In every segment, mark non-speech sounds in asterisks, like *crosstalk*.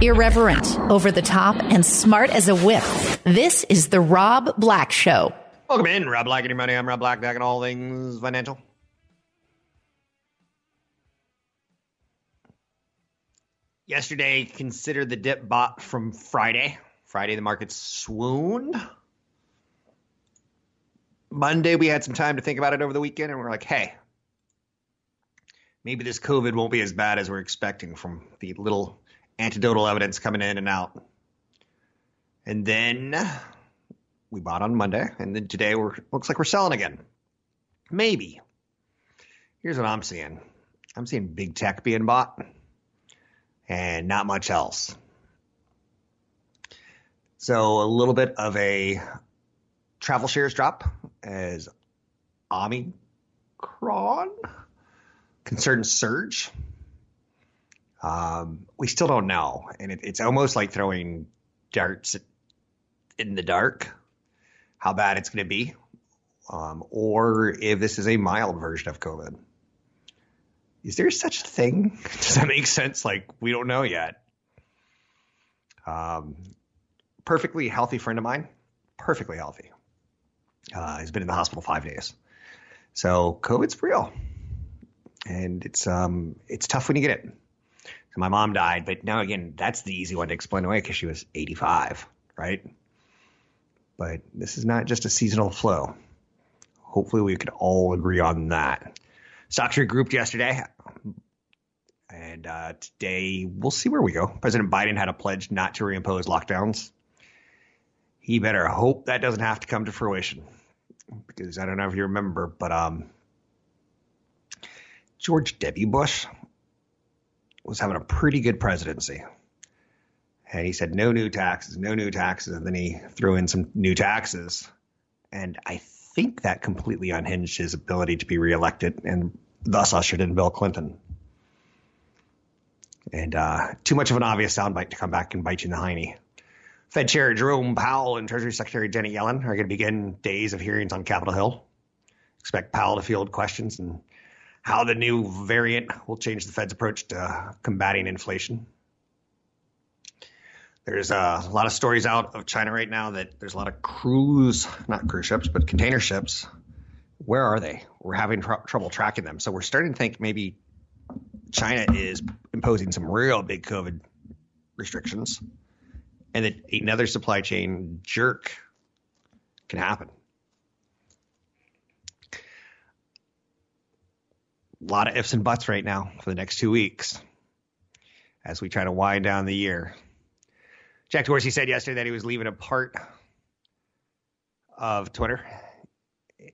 Irreverent, over the top, and smart as a whip. This is The Rob Black Show. Welcome in, Rob Black and your money. I'm Rob Black, back in all things financial. Yesterday, consider the dip bought from Friday. Friday, the market swooned. Monday, we had some time to think about it over the weekend, and we're like, hey, maybe this COVID won't be as bad as we're expecting from the little antidotal evidence coming in and out. And then we bought on Monday, and then today we're looks like we're selling again. Maybe. Here's what I'm seeing. I'm seeing big tech being bought and not much else. So a little bit of a travel shares drop as Omicron concern surge. Um, we still don't know, and it, it's almost like throwing darts in the dark. How bad it's going to be, um, or if this is a mild version of COVID. Is there such a thing? *laughs* Does that make sense? Like we don't know yet. Um, perfectly healthy friend of mine, perfectly healthy. Uh, he's been in the hospital five days. So COVID's real, and it's um it's tough when you get it. So my mom died, but now again, that's the easy one to explain away because she was 85, right? But this is not just a seasonal flow. Hopefully, we could all agree on that. Stocks regrouped yesterday, and uh, today we'll see where we go. President Biden had a pledge not to reimpose lockdowns. He better hope that doesn't have to come to fruition, because I don't know if you remember, but um, George W. Bush was having a pretty good presidency. And he said, no new taxes, no new taxes. And then he threw in some new taxes. And I think that completely unhinged his ability to be reelected and thus ushered in Bill Clinton. And uh, too much of an obvious soundbite to come back and bite you in the hiney. Fed Chair Jerome Powell and Treasury Secretary Janet Yellen are going to begin days of hearings on Capitol Hill. Expect Powell to field questions and how the new variant will change the Fed's approach to combating inflation. There's a lot of stories out of China right now that there's a lot of cruise, not cruise ships, but container ships. Where are they? We're having tr- trouble tracking them. So we're starting to think maybe China is imposing some real big COVID restrictions and that another supply chain jerk can happen. A lot of ifs and buts right now for the next two weeks as we try to wind down the year. Jack Dorsey said yesterday that he was leaving a part of Twitter.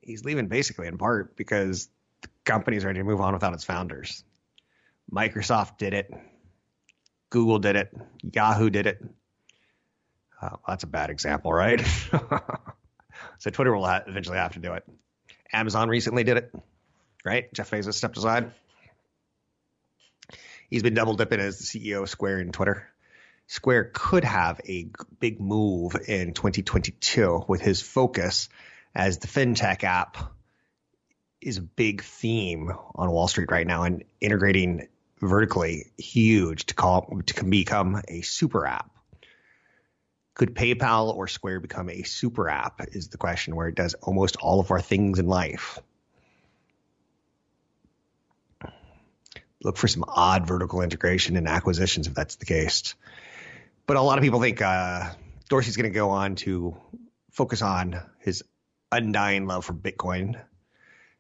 He's leaving basically in part because the company's ready to move on without its founders. Microsoft did it. Google did it. Yahoo did it. Uh, that's a bad example, right? *laughs* so Twitter will eventually have to do it. Amazon recently did it right? Jeff Bezos stepped aside. He's been double dipping as the CEO of Square and Twitter. Square could have a big move in 2022 with his focus as the fintech app is a big theme on Wall Street right now and integrating vertically huge to call to become a super app. Could PayPal or Square become a super app is the question where it does almost all of our things in life. Look for some odd vertical integration and acquisitions if that's the case. But a lot of people think uh, Dorsey's going to go on to focus on his undying love for Bitcoin,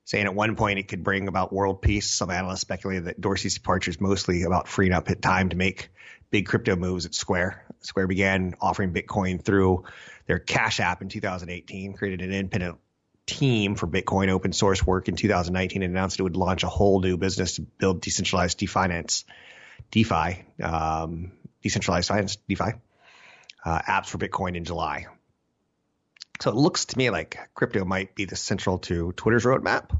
saying at one point it could bring about world peace. Some analysts speculated that Dorsey's departure is mostly about freeing up time to make big crypto moves at Square. Square began offering Bitcoin through their Cash App in 2018, created an independent team for Bitcoin open source work in 2019 and announced it would launch a whole new business to build decentralized finance, DeFi, um, decentralized finance, DeFi, uh, apps for Bitcoin in July. So it looks to me like crypto might be the central to Twitter's roadmap.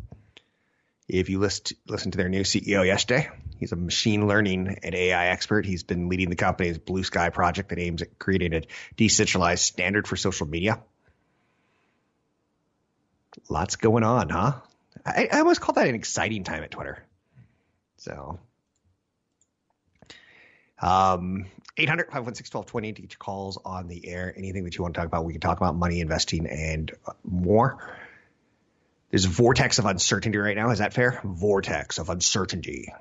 If you list, listen to their new CEO yesterday, he's a machine learning and AI expert. He's been leading the company's Blue Sky project that aims at creating a decentralized standard for social media. Lots going on, huh? I, I almost call that an exciting time at Twitter. So, um, 800 516 1220 to get your calls on the air. Anything that you want to talk about, we can talk about money, investing, and more. There's a vortex of uncertainty right now. Is that fair? Vortex of uncertainty.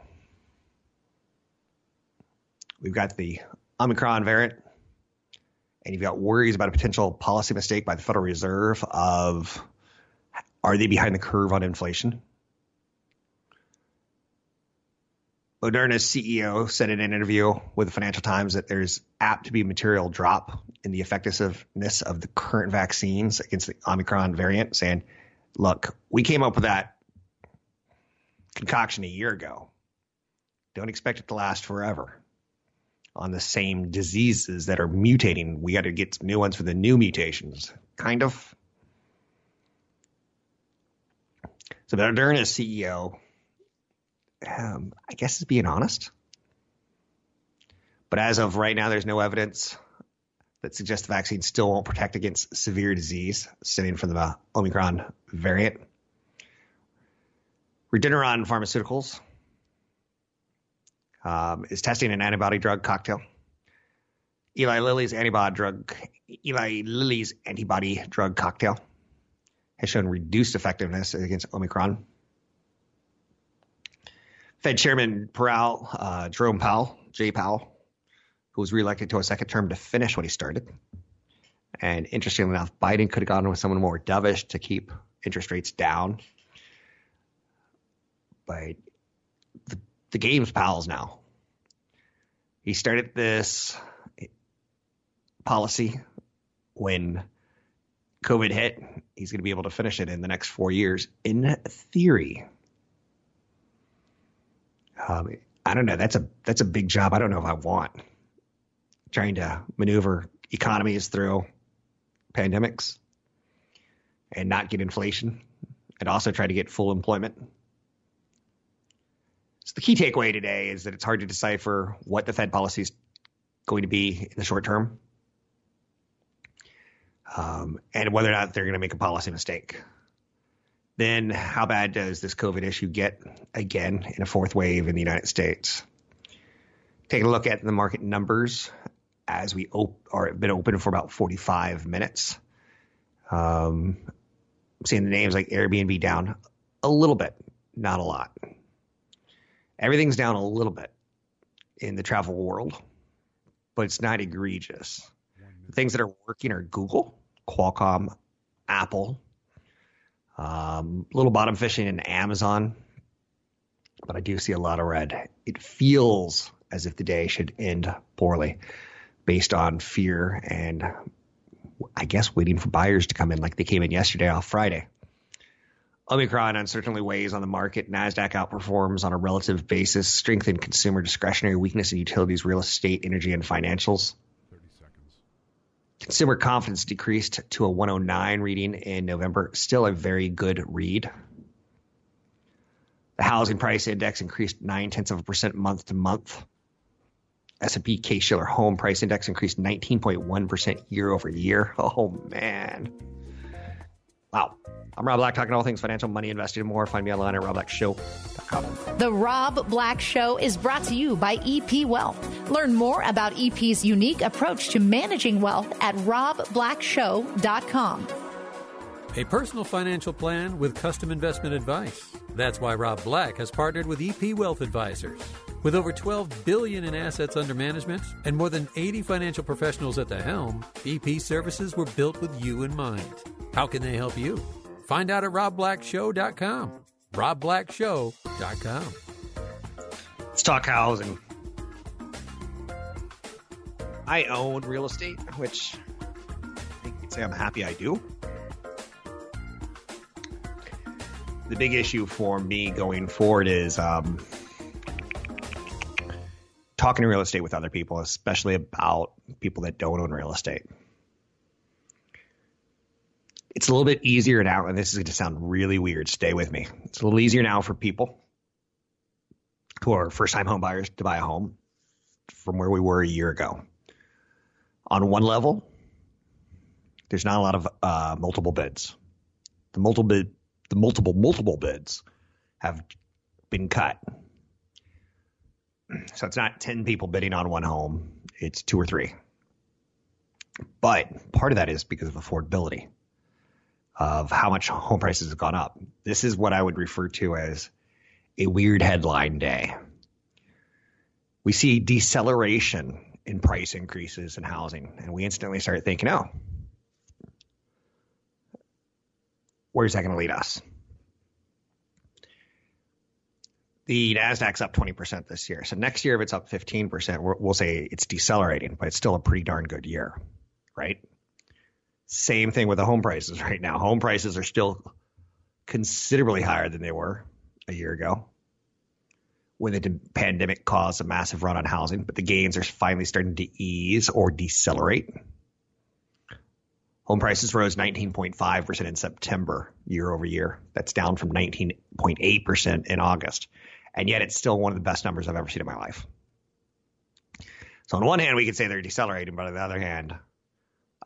We've got the Omicron variant, and you've got worries about a potential policy mistake by the Federal Reserve of are they behind the curve on inflation? Moderna's CEO said in an interview with the Financial Times that there's apt to be a material drop in the effectiveness of the current vaccines against the Omicron variant, saying, look, we came up with that concoction a year ago. Don't expect it to last forever on the same diseases that are mutating. We got to get new ones for the new mutations. Kind of. So Moderna's CEO um, I guess is being honest. But as of right now, there's no evidence that suggests the vaccine still won't protect against severe disease stemming from the Omicron variant. Regeneron Pharmaceuticals um, is testing an antibody drug cocktail. Eli Lilly's antibody drug, Eli Lilly's antibody drug cocktail has shown reduced effectiveness against Omicron. Fed Chairman Powell, uh, Jerome Powell, Jay Powell, who was reelected to a second term to finish what he started. And interestingly enough, Biden could have gone with someone more dovish to keep interest rates down. But the, the game's Powell's now. He started this policy when COVID hit. He's going to be able to finish it in the next four years, in theory. Um, I don't know. That's a that's a big job. I don't know if I want trying to maneuver economies through pandemics and not get inflation, and also try to get full employment. So the key takeaway today is that it's hard to decipher what the Fed policy is going to be in the short term, um, and whether or not they're going to make a policy mistake then how bad does this COVID issue get again in a fourth wave in the United States? Taking a look at the market numbers as we op- are been open for about 45 minutes. Um, seeing the names like Airbnb down a little bit, not a lot. Everything's down a little bit in the travel world, but it's not egregious. Things that are working are Google, Qualcomm, Apple, um, little bottom fishing in Amazon, but I do see a lot of red. It feels as if the day should end poorly based on fear and I guess waiting for buyers to come in like they came in yesterday off Friday. Omicron uncertainly weighs on the market. NASDAQ outperforms on a relative basis, strengthened consumer discretionary weakness in utilities, real estate, energy, and financials. Consumer confidence decreased to a 109 reading in November. Still a very good read. The housing price index increased nine tenths of a percent month to month. S&P Case-Shiller Home Price Index increased 19.1% year over year. *laughs* Oh man. Wow. I'm Rob Black, talking all things financial, money, investing, and more. Find me online at robblackshow.com. The Rob Black Show is brought to you by EP Wealth. Learn more about EP's unique approach to managing wealth at robblackshow.com. A personal financial plan with custom investment advice. That's why Rob Black has partnered with EP Wealth Advisors. With over 12 billion in assets under management and more than 80 financial professionals at the helm, EP services were built with you in mind. How can they help you? Find out at robblackshow.com. robblackshow.com. Let's talk housing. I own real estate, which I can say I'm happy I do. The big issue for me going forward is um, talking real estate with other people, especially about people that don't own real estate. It's a little bit easier now, and this is going to sound really weird. Stay with me. It's a little easier now for people who are first time home buyers to buy a home from where we were a year ago. On one level, there's not a lot of uh, multiple bids. The multiple the multiple multiple bids have been cut. So it's not 10 people bidding on one home, it's two or three. But part of that is because of affordability, of how much home prices have gone up. This is what I would refer to as a weird headline day. We see deceleration in price increases in housing, and we instantly start thinking, oh, where's that going to lead us? The Nasdaq's up 20% this year. So next year, if it's up 15%, we'll say it's decelerating, but it's still a pretty darn good year, right? Same thing with the home prices *laughs* right now. Home prices are still considerably higher than they were a year ago when the pandemic caused a massive run on housing, but the gains are finally starting to ease or decelerate. Home prices rose 19.5% in September year over year. That's down from 19.8% in August and yet it's still one of the best numbers I've ever seen in my life. So on one hand, we could say they're decelerating, but on the other hand,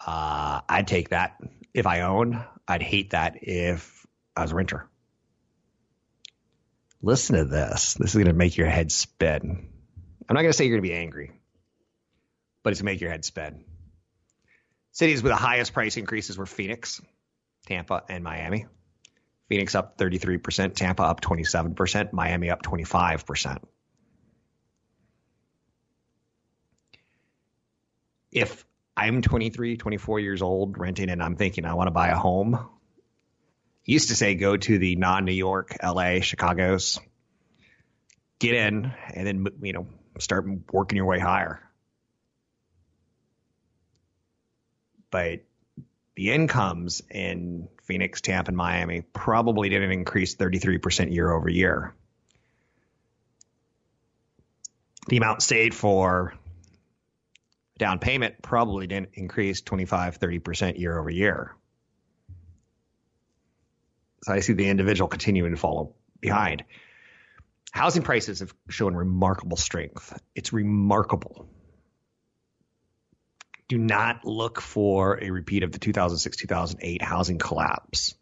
uh, I'd take that if I own. I'd hate that if I was a renter. Listen to this. This is going to make your head spin. I'm not going to say you're going to be angry, but it's going to make your head spin. Cities with the highest price increases were Phoenix, Tampa, and Miami. Phoenix up 33%, Tampa up 27%, Miami up 25%. If I'm 23, 24 years old renting and I'm thinking I want to buy a home, used to say go to the non New York, LA, Chicago's, get in, and then, you know, start working your way higher. But the incomes in Phoenix, Tampa, and Miami probably didn't increase 33% year over year. The amount saved for down payment probably didn't increase 25, 30% year over year. So I see the individual continuing to follow behind. Housing prices have shown remarkable strength. It's remarkable do not look for a repeat of the 2006 2008 housing collapse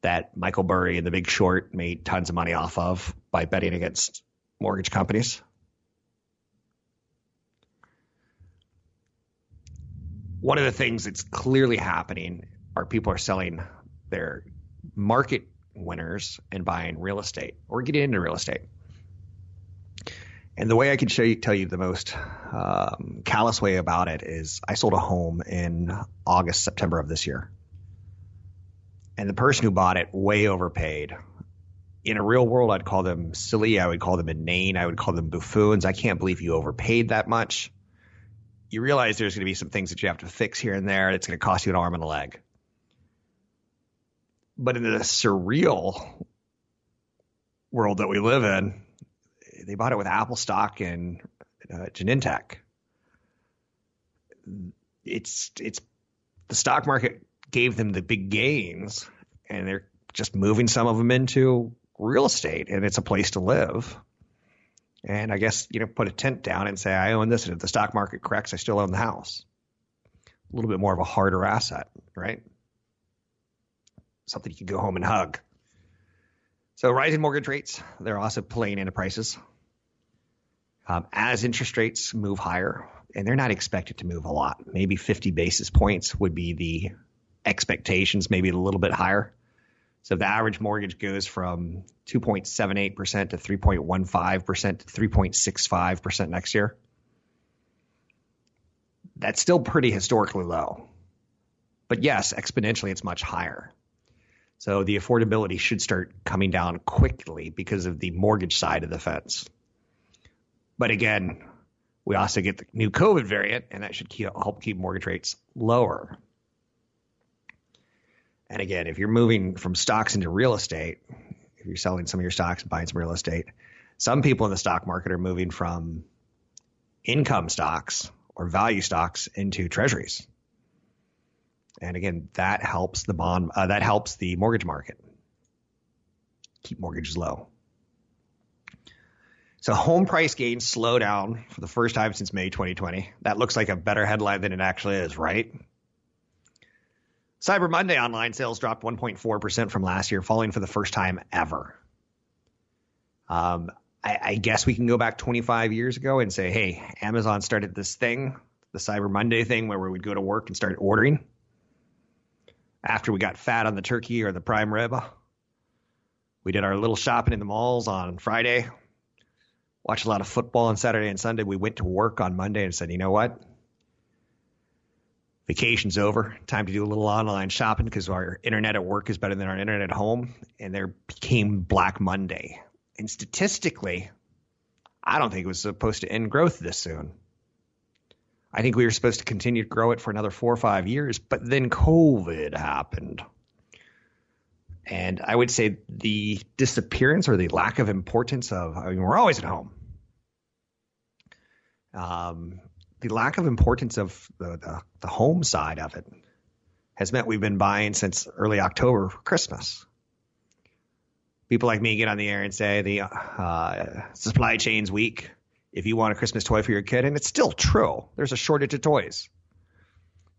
that Michael Burry and the Big Short made tons of money off of by betting against mortgage companies. One of the things that's clearly happening are people are selling their market winners and buying real estate or getting into real estate. And the way I can show you, tell you the most um, callous way about it is I sold a home in August, September of this year. And the person who bought it way overpaid. In a real world, I'd call them silly. I would call them inane. I would call them buffoons. I can't believe you overpaid that much. You realize there's going to be some things that you have to fix here and there. It's going to cost you an arm and a leg. But in the surreal world that we live in, they bought it with Apple stock and uh, Genentech. It's it's the stock market gave them the big gains, and they're just moving some of them into real estate, and it's a place to live. And I guess you know, put a tent down and say, I own this, and if the stock market corrects, I still own the house. A little bit more of a harder asset, right? Something you can go home and hug. So rising mortgage rates, they're also playing into prices. Um, as interest rates move higher, and they're not expected to move a lot, maybe 50 basis points would be the expectations, maybe a little bit higher. So the average mortgage goes from 2.78% to 3.15% to 3.65% next year, that's still pretty historically low. But yes, exponentially, it's much higher. So the affordability should start coming down quickly because of the mortgage side of the fence. But again, we also get the new COVID variant, and that should keep, help keep mortgage rates lower. And again, if you're moving from stocks into real estate, if you're selling some of your stocks and buying some real estate, some people in the stock market are moving from income stocks or value stocks into treasuries. And again, that helps the bond, uh, that helps the mortgage market keep mortgages low. So home price gains slow down for the first time since May 2020. That looks like a better headline than it actually is, right? Cyber Monday online sales dropped 1.4% from last year, falling for the first time ever. Um, I, I guess we can go back 25 years ago and say, hey, Amazon started this thing, the Cyber Monday thing, where we'd go to work and start ordering after we got fat on the turkey or the prime rib. We did our little shopping in the malls on Friday, watched a lot of football on Saturday and Sunday. We went to work on Monday and said, you know what? Vacation's over. Time to do a little online shopping because our internet at work is better than our internet at home. And there became Black Monday. And statistically, I don't think it was supposed to end growth this soon. I think we were supposed to continue to grow it for another four or five years, but then COVID happened. And I would say the disappearance or the lack of importance of, I mean, we're always at home. Um, the lack of importance of the, the, the home side of it has meant we've been buying since early October for Christmas. People like me get on the air and say the uh, supply chain's weak. If you want a Christmas toy for your kid, and it's still true, there's a shortage of toys.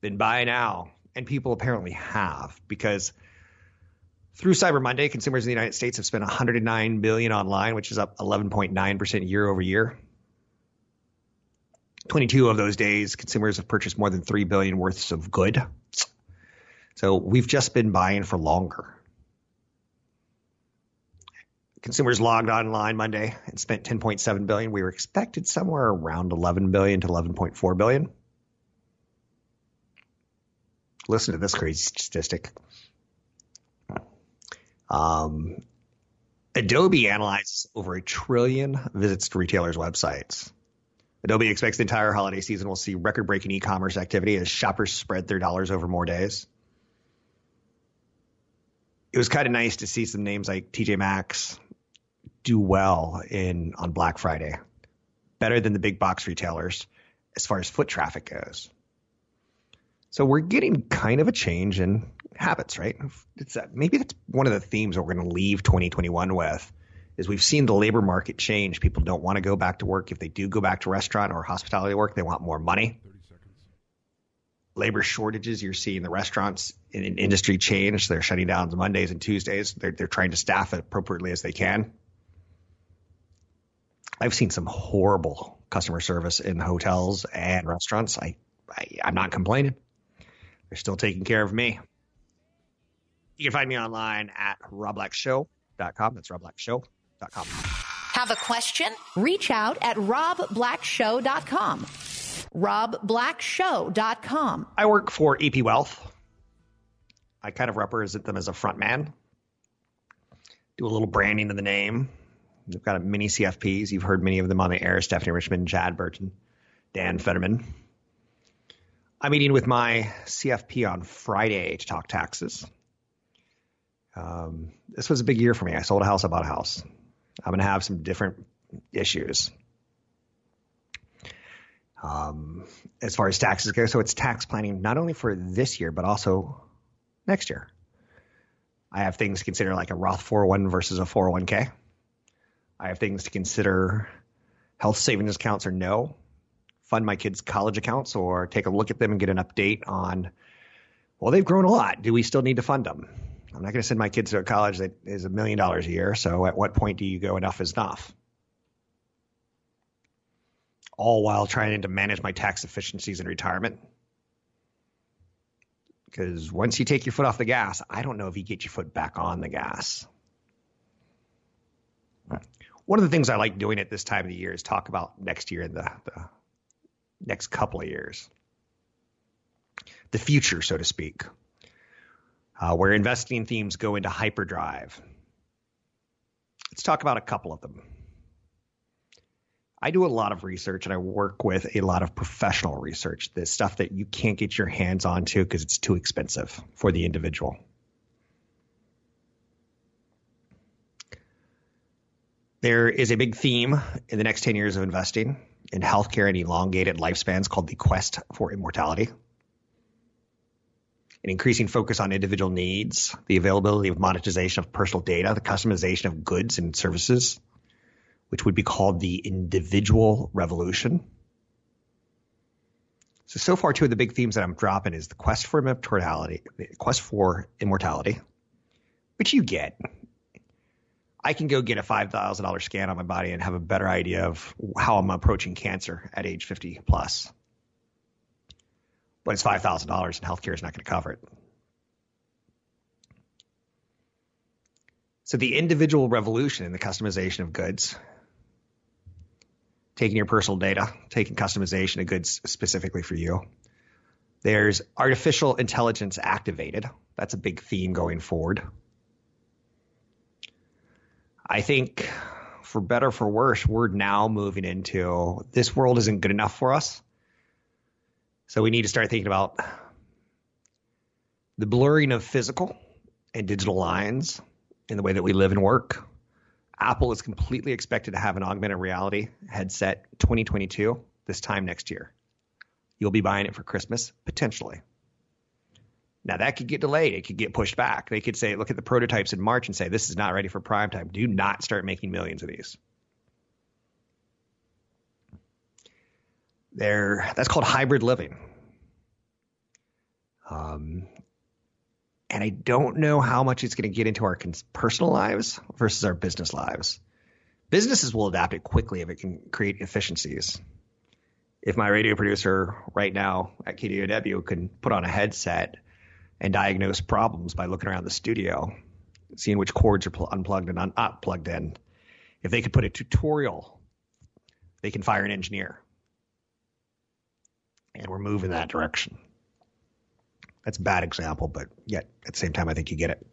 Then buy now, and people apparently have because through Cyber Monday, consumers in the United States have spent 109 billion online, which is up 11.9% year over year. 22 of those days, consumers have purchased more than 3 billion worths of good. So we've just been buying for longer. Consumers logged online Monday and spent 10.7 billion. We were expected somewhere around 11 billion to 11.4 billion. Listen to this crazy statistic. Um, Adobe analyzes over a trillion visits to retailers' websites. Adobe expects the entire holiday season will see record breaking e commerce activity as shoppers spread their dollars over more days. It was kind of nice to see some names like TJ Maxx do well in on Black Friday, better than the big box retailers as far as foot traffic goes. So we're getting kind of a change in habits, right? It's that maybe that's one of the themes that we're going to leave 2021 with is we've seen the labor market change. People don't want to go back to work. If they do go back to restaurant or hospitality work, they want more money. Thirty seconds. Labor shortages, you're seeing the restaurants in an industry change. They're shutting down on Mondays and Tuesdays. They're, they're trying to staff it appropriately as they can. I've seen some horrible customer service in hotels and restaurants. I, I I'm not complaining. They're still taking care of me. You can find me online at robblackshow.com. That's robblackshow.com. Have a question? Reach out at robblackshow.com. robblackshow.com. I work for EP Wealth. I kind of represent them as a front man. Do a little branding of the name. They've got many CFPs. You've heard many of them on the air Stephanie Richmond, Chad Burton, Dan Fetterman. I'm meeting with my CFP on Friday to talk taxes. Um, this was a big year for me. I sold a house, I bought a house. I'm going to have some different issues um, as far as taxes go. So it's tax planning not only for this year, but also next year. I have things to consider like a Roth 401 versus a 401k. I have things to consider health savings accounts or no, fund my kids' college accounts or take a look at them and get an update on, well, they've grown a lot. Do we still need to fund them? I'm not going to send my kids to a college that is a million dollars a year. So at what point do you go enough is enough? All while trying to manage my tax efficiencies in retirement. Because once you take your foot off the gas, I don't know if you get your foot back on the gas. One of the things I like doing at this time of the year is talk about next year and the, the next couple of years, the future, so to speak, uh, where investing themes go into hyperdrive. Let's talk about a couple of them. I do a lot of research and I work with a lot of professional research, the stuff that you can't get your hands onto because it's too expensive for the individual. There is a big theme in the next 10 years of investing in healthcare and elongated lifespans called the quest for immortality. An increasing focus on individual needs, the availability of monetization of personal data, the customization of goods and services, which would be called the individual revolution. So, so far, two of the big themes that I'm dropping is the quest for immortality, the quest for immortality, which you get. I can go get a $5,000 scan on my body and have a better idea of how I'm approaching cancer at age 50 plus. But it's $5,000 and healthcare is not going to cover it. So the individual revolution in the customization of goods, taking your personal data, taking customization of goods specifically for you. There's artificial intelligence activated. That's a big theme going forward. I think for better or for worse, we're now moving into this world isn't good enough for us. So we need to start thinking about the blurring of physical and digital lines in the way that we live and work. Apple is completely expected to have an augmented reality headset 2022 this time next year. You'll be buying it for Christmas, potentially. Now that could get delayed. It could get pushed back. They could say, look at the prototypes in March and say, this is not ready for prime time. Do not start making millions of these. There, that's called hybrid living. Um, and I don't know how much it's going to get into our personal lives versus our business lives. Businesses will adapt it quickly if it can create efficiencies. If my radio producer right now at KDOW can put on a headset and diagnose problems by looking around the studio, seeing which cords are pl- unplugged and un- not plugged in. If they could put a tutorial, they can fire an engineer. And we're moving that direction. That's a bad example, but yet at the same time, I think you get it.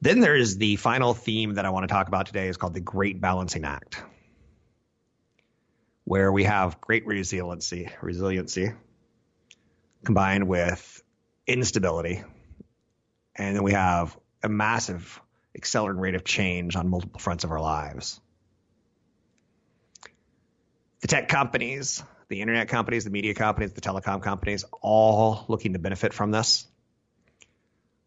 Then there is the final theme that I want to talk about today is called the Great Balancing Act, where we have great resiliency, resiliency combined with instability. And then we have a massive accelerating rate of change on multiple fronts of our lives. The tech companies, the internet companies, the media companies, the telecom companies, all looking to benefit from this.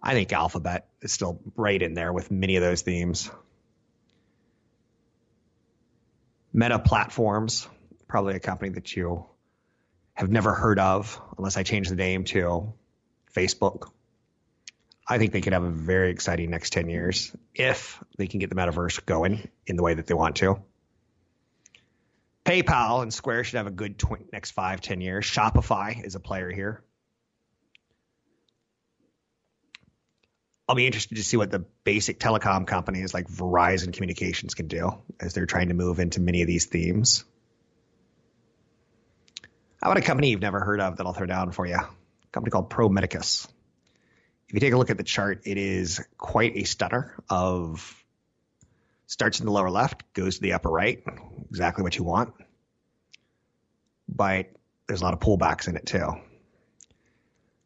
I think Alphabet is still right in there with many of those themes. Meta Platforms, probably a company that you have never heard of unless I change the name to Facebook. I think they could have a very exciting next 10 years if they can get the metaverse going in the way that they want to. PayPal and Square should have a good tw- next five, ten years. Shopify is a player here. I'll be interested to see what the basic telecom companies like Verizon Communications can do as they're trying to move into many of these themes. How about a company you've never heard of that I'll throw down for you? A company called Pro Medicus. If you take a look at the chart, it is quite a stunner of starts in the lower left, goes to the upper right, exactly what you want. But there's a lot of pullbacks in it too.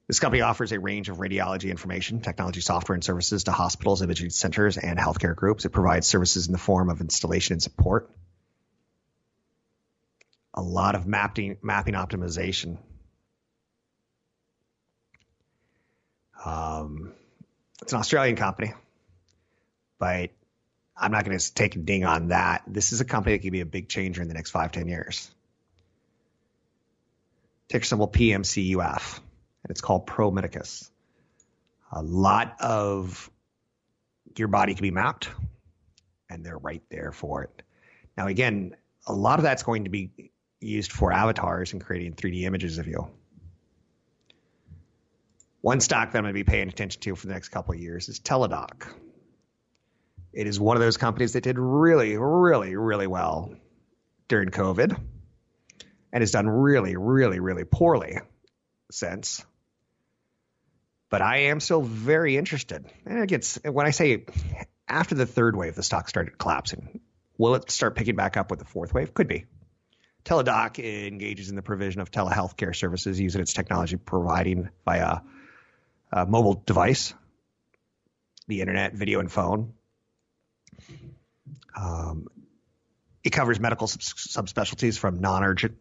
This company offers a range of radiology information, technology software, and services to hospitals, imaging centers, and healthcare groups. It provides services in the form of installation and support. A lot of mapping, mapping optimization Um, it's an Australian company, but I'm not going to take a ding on that. This is a company that can be a big changer in the next five, ten years. Ticker symbol PMCUF, and it's called Pro Medicus. A lot of your body can be mapped, and they're right there for it. Now, again, a lot of that's going to be used for avatars and creating 3D images of you. One stock that I'm going to be paying attention to for the next couple of years is Teladoc. It is one of those companies that did really, really, really well during COVID and has done really, really, really poorly since. But I am still very interested. And it gets when I say after the third wave, the stock started collapsing. Will it start picking back up with the fourth wave? Could be. Teladoc engages in the provision of telehealth care services using its technology providing via uh, mobile device, the internet, video, and phone. Um, It covers medical sub- subspecialties from non-urgent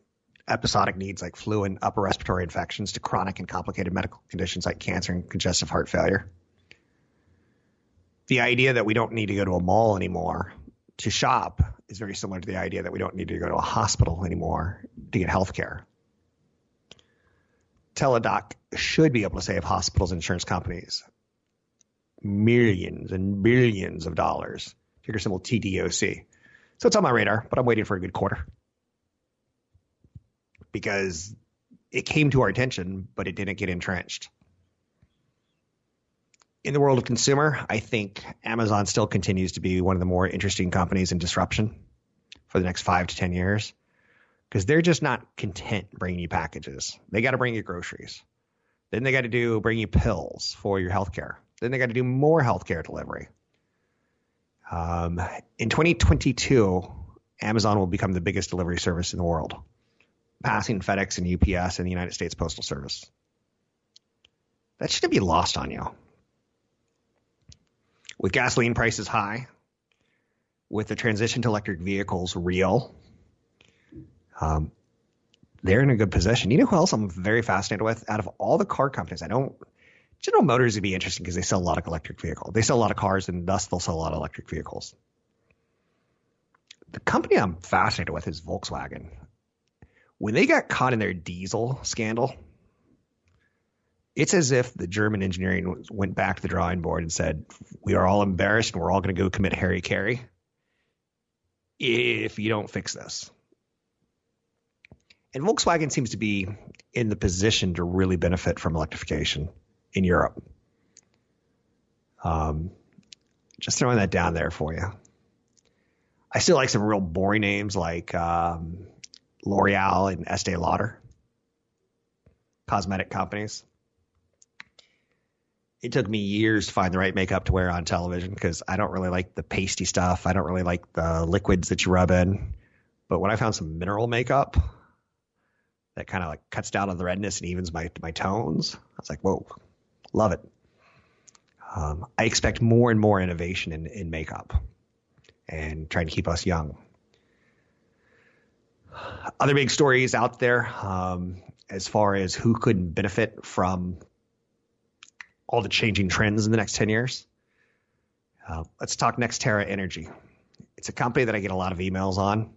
episodic needs like flu and upper respiratory infections to chronic and complicated medical conditions like cancer and congestive heart failure. The idea that we don't need to go to a mall anymore to shop is very similar to the idea that we don't need to go to a hospital anymore to get health care. Teladoc should be able to save hospitals and insurance companies millions and billions of dollars. Ticker symbol TDOC. So it's on my radar, but I'm waiting for a good quarter because it came to our attention, but it didn't get entrenched. In the world of consumer, I think Amazon still continues to be one of the more interesting companies in disruption for the next five to 10 years because they're just not content bringing you packages. They got to bring you groceries. Then they got to do bring you pills for your healthcare. Then they got to do more healthcare delivery. Um, in 2022, Amazon will become the biggest delivery service in the world passing FedEx and UPS and the United States Postal Service. That shouldn't be lost on you. With gasoline prices high, with the transition to electric vehicles real, um, they're in a good position. You know who else I'm very fascinated with? Out of all the car companies, I don't. General Motors would be interesting because they sell a lot of electric vehicles. They sell a lot of cars, and thus they'll sell a lot of electric vehicles. The company I'm fascinated with is Volkswagen when they got caught in their diesel scandal, it's as if the German engineering went back to the drawing board and said, "We are all embarrassed, and we're all going to go commit hara-kiri if you don't fix this." And Volkswagen seems to be in the position to really benefit from electrification in Europe. Um, just throwing that down there for you. I still like some real boring names like um, L'Oreal and Estee Lauder, cosmetic companies. It took me years to find the right makeup to wear on television because I don't really like the pasty stuff. I don't really like the liquids that you rub in. But when I found some mineral makeup that kind of like cuts down on the redness and evens my my tones, I was like, whoa, love it. Um, I expect more and more innovation in, in makeup and trying to keep us young other big stories out there um, as far as who could benefit from all the changing trends in the next 10 years. Uh, let's talk NextEra Energy. It's a company that I get a lot of emails on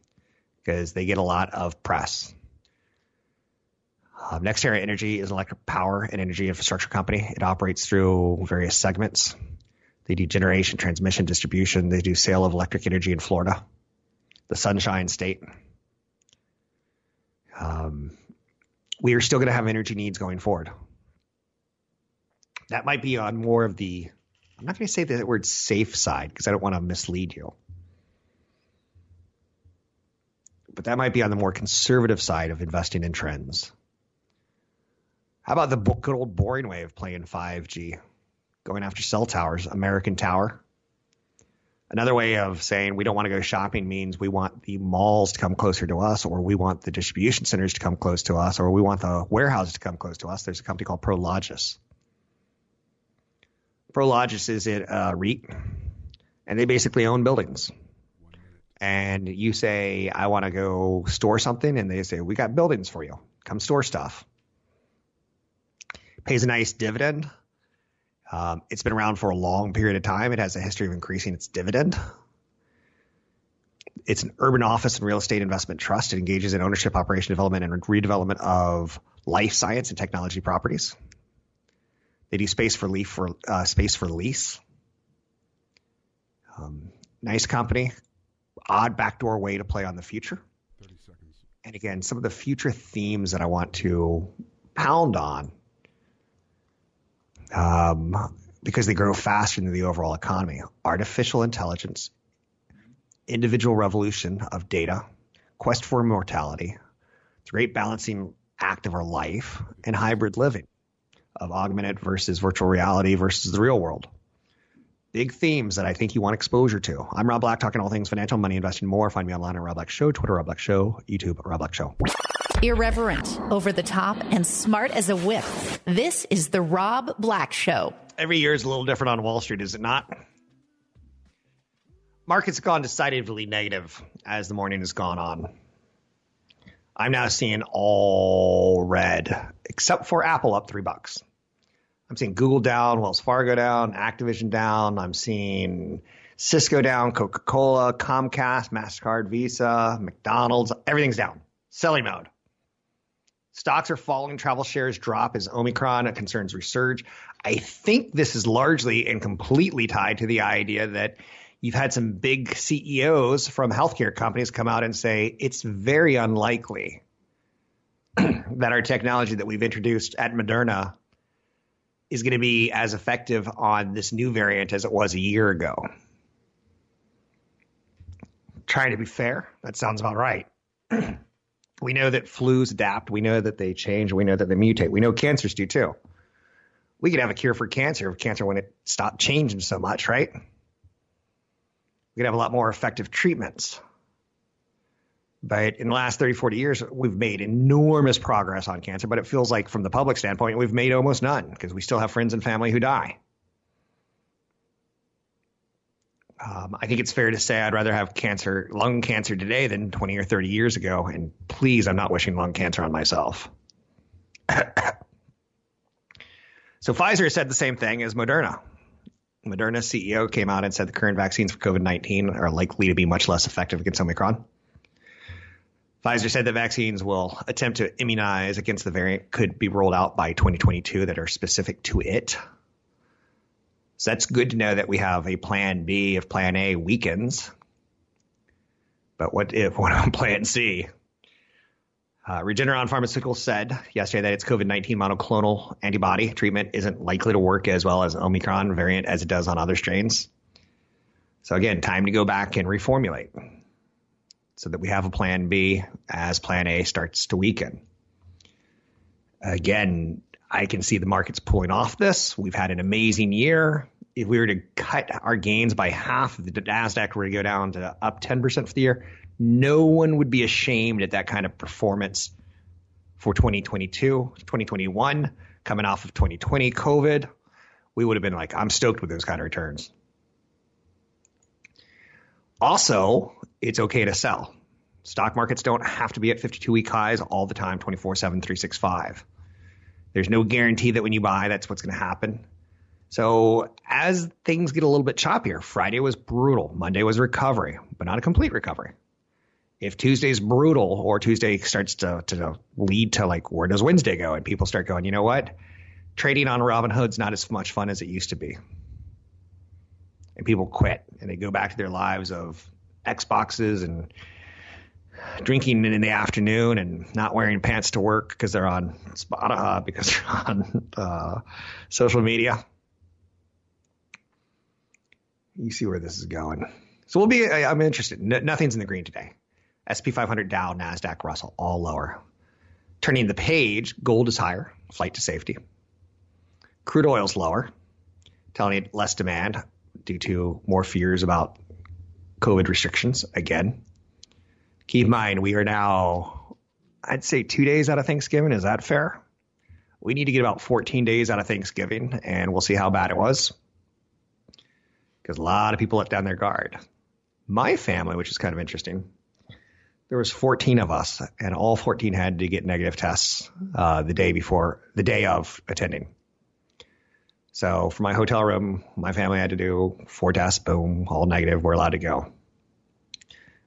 because they get a lot of press. Um, NextEra Energy is an electric power and energy infrastructure company. It operates through various segments. They do generation, transmission, distribution. They do sale of electric energy in Florida, the Sunshine State. Um, we are still going to have energy needs going forward. That might be on more of the, I'm not going to say the word safe side because I don't want to mislead you. But that might be on the more conservative side of investing in trends. How about the good old boring way of playing 5G? Going after cell towers, American Tower, Another way of saying we don't want to go shopping means we want the malls to come closer to us, or we want the distribution centers to come close to us, or we want the warehouses to come close to us. There's a company called Prologis. Prologis is a uh, REIT, and they basically own buildings. And you say, I want to go store something, and they say, We got buildings for you. Come store stuff. Pays a nice dividend um, it's been around for a long period of time. It has a history of increasing its dividend. It's an urban office and real estate investment trust. It engages in ownership, operation, development, and redevelopment of life science and technology properties. They do space for lease for uh, space for lease. Um, nice company, odd backdoor way to play on the future. And again, some of the future themes that I want to pound on um, because they grow faster than the overall economy. Artificial intelligence, individual revolution of data, quest for immortality, a great balancing act of our life, and hybrid living of augmented versus virtual reality versus the real world. Big themes that I think you want exposure to. I'm Rob Black, talking all things financial, money, investing, more. Find me online at Rob Black Show, Twitter, Rob Black Show, YouTube, Rob Black Show. Irreverent, over the top, and smart as a whip. This is The Rob Black Show. Every year is a little different on Wall Street, is it not? markets have gone decidedly negative as the morning has gone on. I'm now seeing all red, except for Apple up three bucks. I'm seeing Google down, Wells Fargo down, Activision down. I'm seeing Cisco down, Coca Cola, Comcast, MasterCard, Visa, McDonald's, everything's down. Selling mode. Stocks are falling, travel shares drop as Omicron concerns resurge. I think this is largely and completely tied to the idea that you've had some big CEOs from healthcare companies come out and say it's very unlikely *clears throat* that our technology that we've introduced at Moderna is going to be as effective on this new variant as it was a year ago. Trying to be fair, that sounds about right. *clears throat* we know that flus adapt. We know that they change. We know that they mutate. We know cancers do too. We could have a cure for cancer if cancer it stopped changing so much, right? We could have a lot more effective treatments. But in the last 30, 40 years, we've made enormous progress on cancer, but it feels like from the public standpoint, we've made almost none because we still have friends and family who die. Um, I think it's fair to say I'd rather have cancer, lung cancer today than 20 or 30 years ago. And please, I'm not wishing lung cancer on myself. *coughs* so Pfizer said the same thing as Moderna. Moderna CEO came out and said the current vaccines for COVID 19 are likely to be much less effective against Omicron. Pfizer said that vaccines will attempt to immunize against the variant could be rolled out by 2022 that are specific to it. So that's good to know that we have a plan B if plan A weakens. But what if *laughs* what on plan C? Uh, Regeneron Pharmaceuticals said yesterday that its COVID 19 monoclonal antibody treatment isn't likely to work as well as Omicron variant as it does on other strains. So, again, time to go back and reformulate so that we have a plan B as plan A starts to weaken. Again, I can see the markets pulling off this. We've had an amazing year. If we were to cut our gains by half, the NASDAQ were to go down to up 10% for the year, no one would be ashamed at that kind of performance for 2022, 2021, coming off of 2020 COVID. We would have been like, I'm stoked with those kind of returns. Also, it's okay to sell. Stock markets don't have to be at 52 week highs all the time, 24 7, 365. There's no guarantee that when you buy, that's what's going to happen. So as things get a little bit choppier, Friday was brutal, Monday was recovery, but not a complete recovery. If Tuesday's brutal or Tuesday starts to, to lead to like, where does Wednesday go? And people start going, you know what? Trading on Robinhood's not as much fun as it used to be. And people quit and they go back to their lives of Xboxes and drinking in the afternoon and not wearing pants to work because they're on Spotify *laughs* because they're on uh, social media. You see where this is going. So we'll be. I'm interested. No, nothing's in the green today. SP 500, Dow, Nasdaq, Russell, all lower. Turning the page, gold is higher, flight to safety. Crude oil's lower, telling you less demand due to more fears about COVID restrictions again keep in mind we are now, I'd say two days out of Thanksgiving. Is that fair? We need to get about 14 days out of Thanksgiving, and we'll see how bad it was. Because a lot of people let down their guard. My family, which is kind of interesting, there was 14 of us, and all 14 had to get negative tests uh, the day before, the day of attending. So for my hotel room, my family had to do four tests, boom, all negative. We're allowed to go.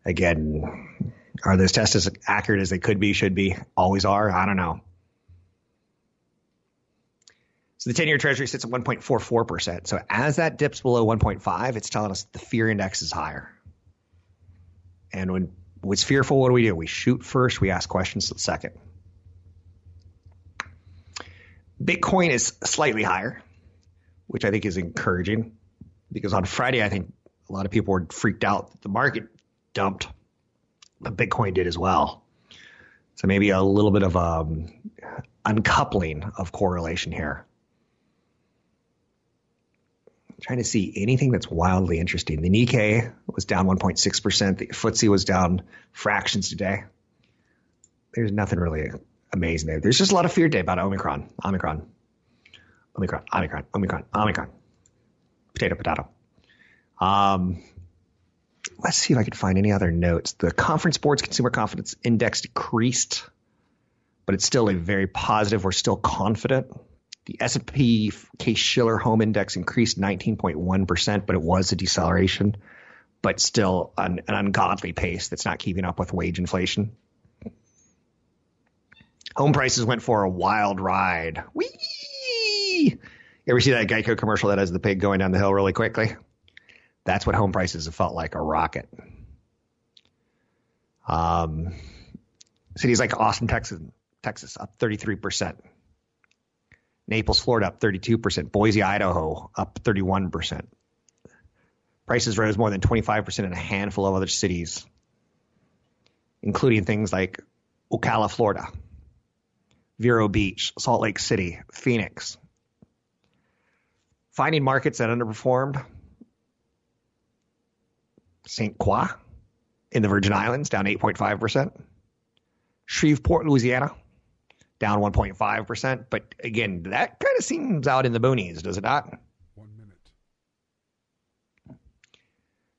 Again, are those tests as accurate as they could be, should be, always are? I don't know. So the 10 year treasury sits at 1.44%. So as that dips below 1.5, it's telling us the fear index is higher. And when what's fearful, what do we do? We shoot first, we ask questions second. Bitcoin is slightly higher, which I think is encouraging because on Friday, I think a lot of people were freaked out that the market dumped, but Bitcoin did as well. So maybe a little bit of um, uncoupling of correlation here. I'm trying to see anything that's wildly interesting. The Nikkei was down 1.6%. The FTSE was down fractions today. There's nothing really amazing there. There's just a lot of fear today about Omicron. Omicron. Omicron. Omicron. Omicron. Omicron. Potato, potato. Um, let's see if I can find any other notes. The Conference Board's Consumer Confidence Index decreased, but it's still a very positive. We're still confident. The S&P Case-Shiller Home Index increased 19.1%, but it was a deceleration, but still an, an ungodly pace that's not keeping up with wage inflation. Home prices went for a wild ride. Whee! You ever see that Geico commercial that has the pig going down the hill really quickly? That's what home prices have felt like a rocket. Um, cities like Austin, Texas, Texas up 33%. Naples, Florida up 32%. Boise, Idaho up 31%. Prices rose more than 25% in a handful of other cities, including things like Ocala, Florida, Vero Beach, Salt Lake City, Phoenix. Finding markets that underperformed St. Croix in the Virgin Islands, down 8.5%. Shreveport, Louisiana, down 1.5%. But again, that kind of seems out in the boonies, does it not? One minute.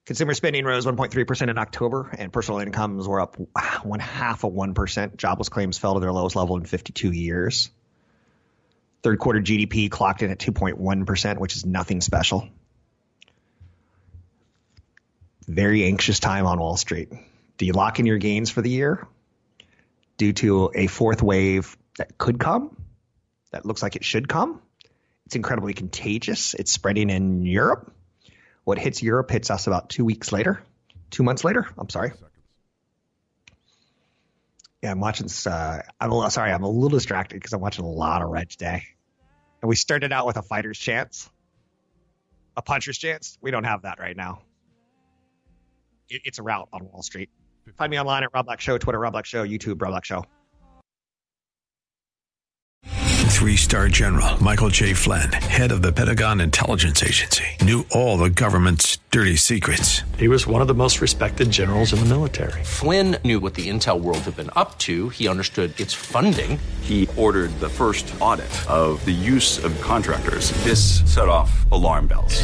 Consumer spending rose 1.3% in October, and personal incomes were up one half of 1%. Jobless claims fell to their lowest level in 52 years. Third quarter GDP clocked in at 2.1%, which is nothing special very anxious time on Wall Street. Do you lock in your gains for the year due to a fourth wave that could come, that looks like it should come? It's incredibly contagious. It's spreading in Europe. What hits Europe hits us about two weeks later, two months later. I'm sorry. Yeah, I'm watching. Uh, I'm a, sorry, I'm a little distracted because I'm watching a lot of Red today. And we started out with a fighter's chance, a puncher's chance. We don't have that right now it, it's a rout on Wall Street. Find me online at Rob Black Show, Twitter Rob Black Show, YouTube Rob Black Show. Three star general Michael J. Flynn, head of the Pentagon Intelligence Agency, knew all the government's dirty secrets. He was one of the most respected generals in the military. Flynn knew what the intel world had been up to, he understood its funding. He ordered the first audit of the use of contractors. This set off alarm bells.